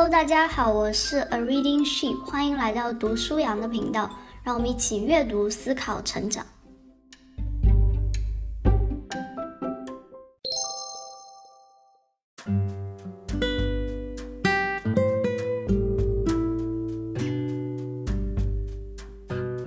Hello，大家好，我是 A Reading Sheep，欢迎来到读书羊的频道，让我们一起阅读、思考、成长。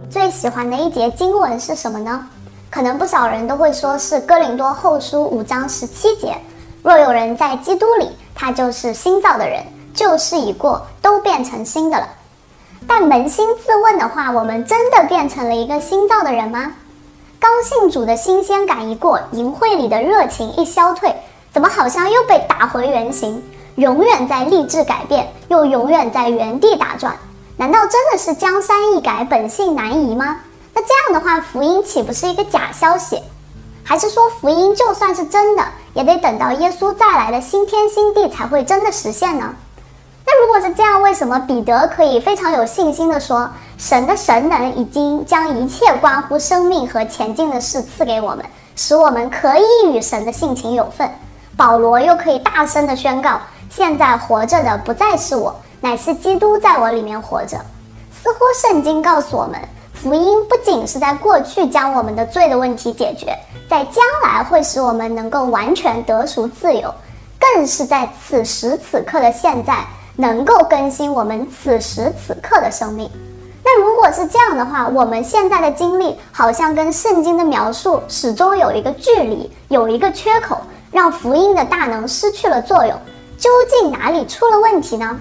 最喜欢的一节经文是什么呢？可能不少人都会说是哥林多后书五章十七节。若有人在基督里，他就是新造的人，旧事已过，都变成新的了。但扪心自问的话，我们真的变成了一个新造的人吗？刚信主的新鲜感一过，淫秽里的热情一消退，怎么好像又被打回原形？永远在立志改变，又永远在原地打转。难道真的是江山易改，本性难移吗？那这样的话，福音岂不是一个假消息？还是说福音就算是真的，也得等到耶稣再来的新天新地才会真的实现呢？那如果是这样，为什么彼得可以非常有信心地说，神的神能已经将一切关乎生命和前进的事赐给我们，使我们可以与神的性情有份？保罗又可以大声地宣告，现在活着的不再是我。乃是基督在我里面活着，似乎圣经告诉我们，福音不仅是在过去将我们的罪的问题解决，在将来会使我们能够完全得赎自由，更是在此时此刻的现在能够更新我们此时此刻的生命。那如果是这样的话，我们现在的经历好像跟圣经的描述始终有一个距离，有一个缺口，让福音的大能失去了作用。究竟哪里出了问题呢？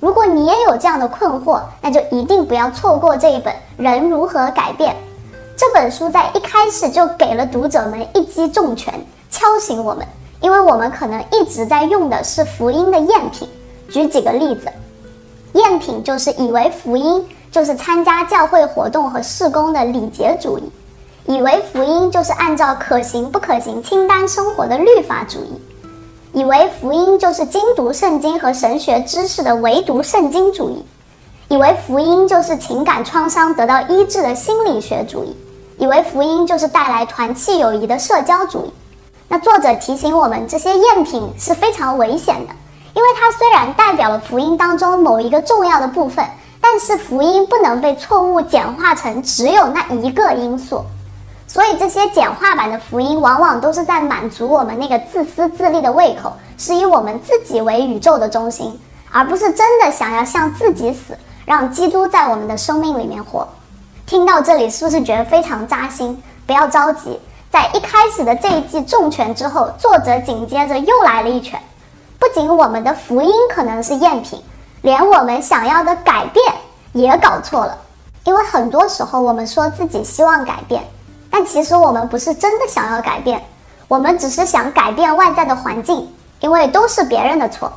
如果你也有这样的困惑，那就一定不要错过这一本《人如何改变》这本书，在一开始就给了读者们一击重拳，敲醒我们，因为我们可能一直在用的是福音的赝品。举几个例子，赝品就是以为福音就是参加教会活动和事工的礼节主义，以为福音就是按照可行不可行清单生活的律法主义。以为福音就是精读圣经和神学知识的唯独圣经主义，以为福音就是情感创伤得到医治的心理学主义，以为福音就是带来团契友谊的社交主义。那作者提醒我们，这些赝品是非常危险的，因为它虽然代表了福音当中某一个重要的部分，但是福音不能被错误简化成只有那一个因素。所以这些简化版的福音，往往都是在满足我们那个自私自利的胃口，是以我们自己为宇宙的中心，而不是真的想要向自己死，让基督在我们的生命里面活。听到这里，是不是觉得非常扎心？不要着急，在一开始的这一记重拳之后，作者紧接着又来了一拳。不仅我们的福音可能是赝品，连我们想要的改变也搞错了。因为很多时候，我们说自己希望改变。但其实我们不是真的想要改变，我们只是想改变外在的环境，因为都是别人的错；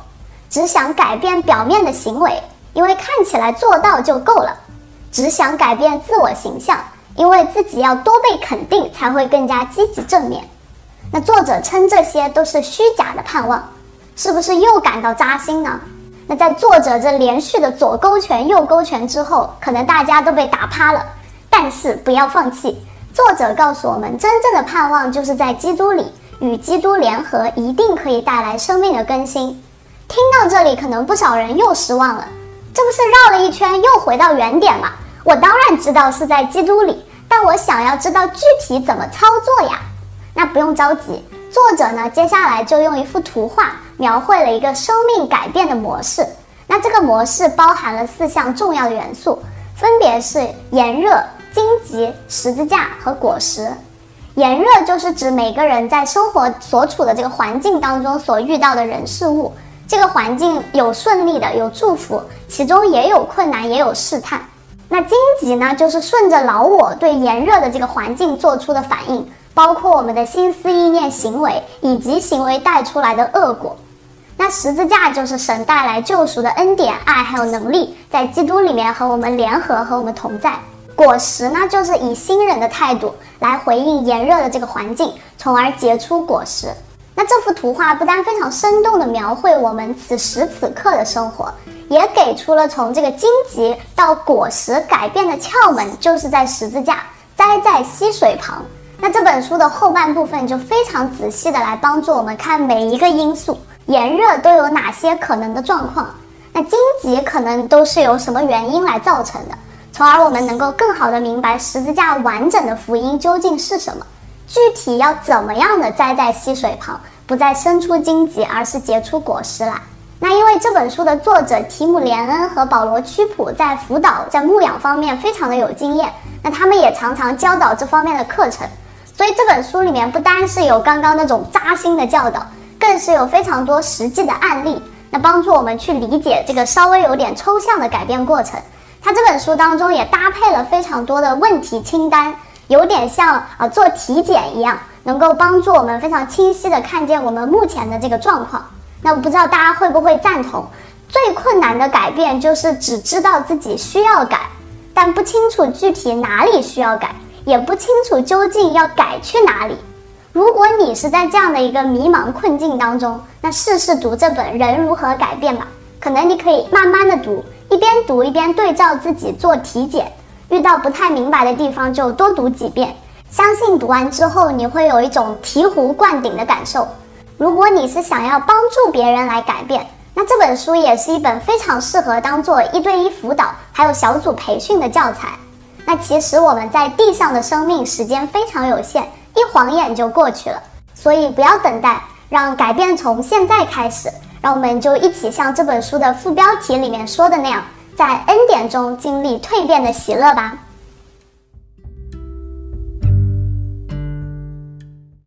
只想改变表面的行为，因为看起来做到就够了；只想改变自我形象，因为自己要多被肯定才会更加积极正面。那作者称这些都是虚假的盼望，是不是又感到扎心呢？那在作者这连续的左勾拳、右勾拳之后，可能大家都被打趴了，但是不要放弃。作者告诉我们，真正的盼望就是在基督里与基督联合，一定可以带来生命的更新。听到这里，可能不少人又失望了，这不是绕了一圈又回到原点吗？我当然知道是在基督里，但我想要知道具体怎么操作呀。那不用着急，作者呢，接下来就用一幅图画描绘了一个生命改变的模式。那这个模式包含了四项重要的元素，分别是炎热。荆棘、十字架和果实，炎热就是指每个人在生活所处的这个环境当中所遇到的人事物。这个环境有顺利的，有祝福，其中也有困难，也有试探。那荆棘呢，就是顺着老我对炎热的这个环境做出的反应，包括我们的心思意念、行为以及行为带出来的恶果。那十字架就是神带来救赎的恩典、爱还有能力，在基督里面和我们联合，和我们同在。果实呢，就是以新人的态度来回应炎热的这个环境，从而结出果实。那这幅图画不但非常生动地描绘我们此时此刻的生活，也给出了从这个荆棘到果实改变的窍门，就是在十字架栽在溪水旁。那这本书的后半部分就非常仔细地来帮助我们看每一个因素，炎热都有哪些可能的状况。那荆棘可能都是由什么原因来造成的，从而我们能够更好的明白十字架完整的福音究竟是什么，具体要怎么样的栽在溪水旁，不再生出荆棘，而是结出果实来。那因为这本书的作者提姆·连恩和保罗·屈普在辅导、在牧养方面非常的有经验，那他们也常常教导这方面的课程，所以这本书里面不单是有刚刚那种扎心的教导，更是有非常多实际的案例，那帮助我们去理解这个稍微有点抽象的改变过程。他这本书当中也搭配了非常多的问题清单，有点像啊做体检一样，能够帮助我们非常清晰的看见我们目前的这个状况。那不知道大家会不会赞同，最困难的改变就是只知道自己需要改，但不清楚具体哪里需要改，也不清楚究竟要改去哪里。如果你是在这样的一个迷茫困境当中，那试试读这本《人如何改变》吧。可能你可以慢慢的读，一边读一边对照自己做体检，遇到不太明白的地方就多读几遍，相信读完之后你会有一种醍醐灌顶的感受。如果你是想要帮助别人来改变，那这本书也是一本非常适合当做一对一辅导还有小组培训的教材。那其实我们在地上的生命时间非常有限，一晃眼就过去了，所以不要等待，让改变从现在开始。让我们就一起像这本书的副标题里面说的那样，在恩典中经历蜕变的喜乐吧。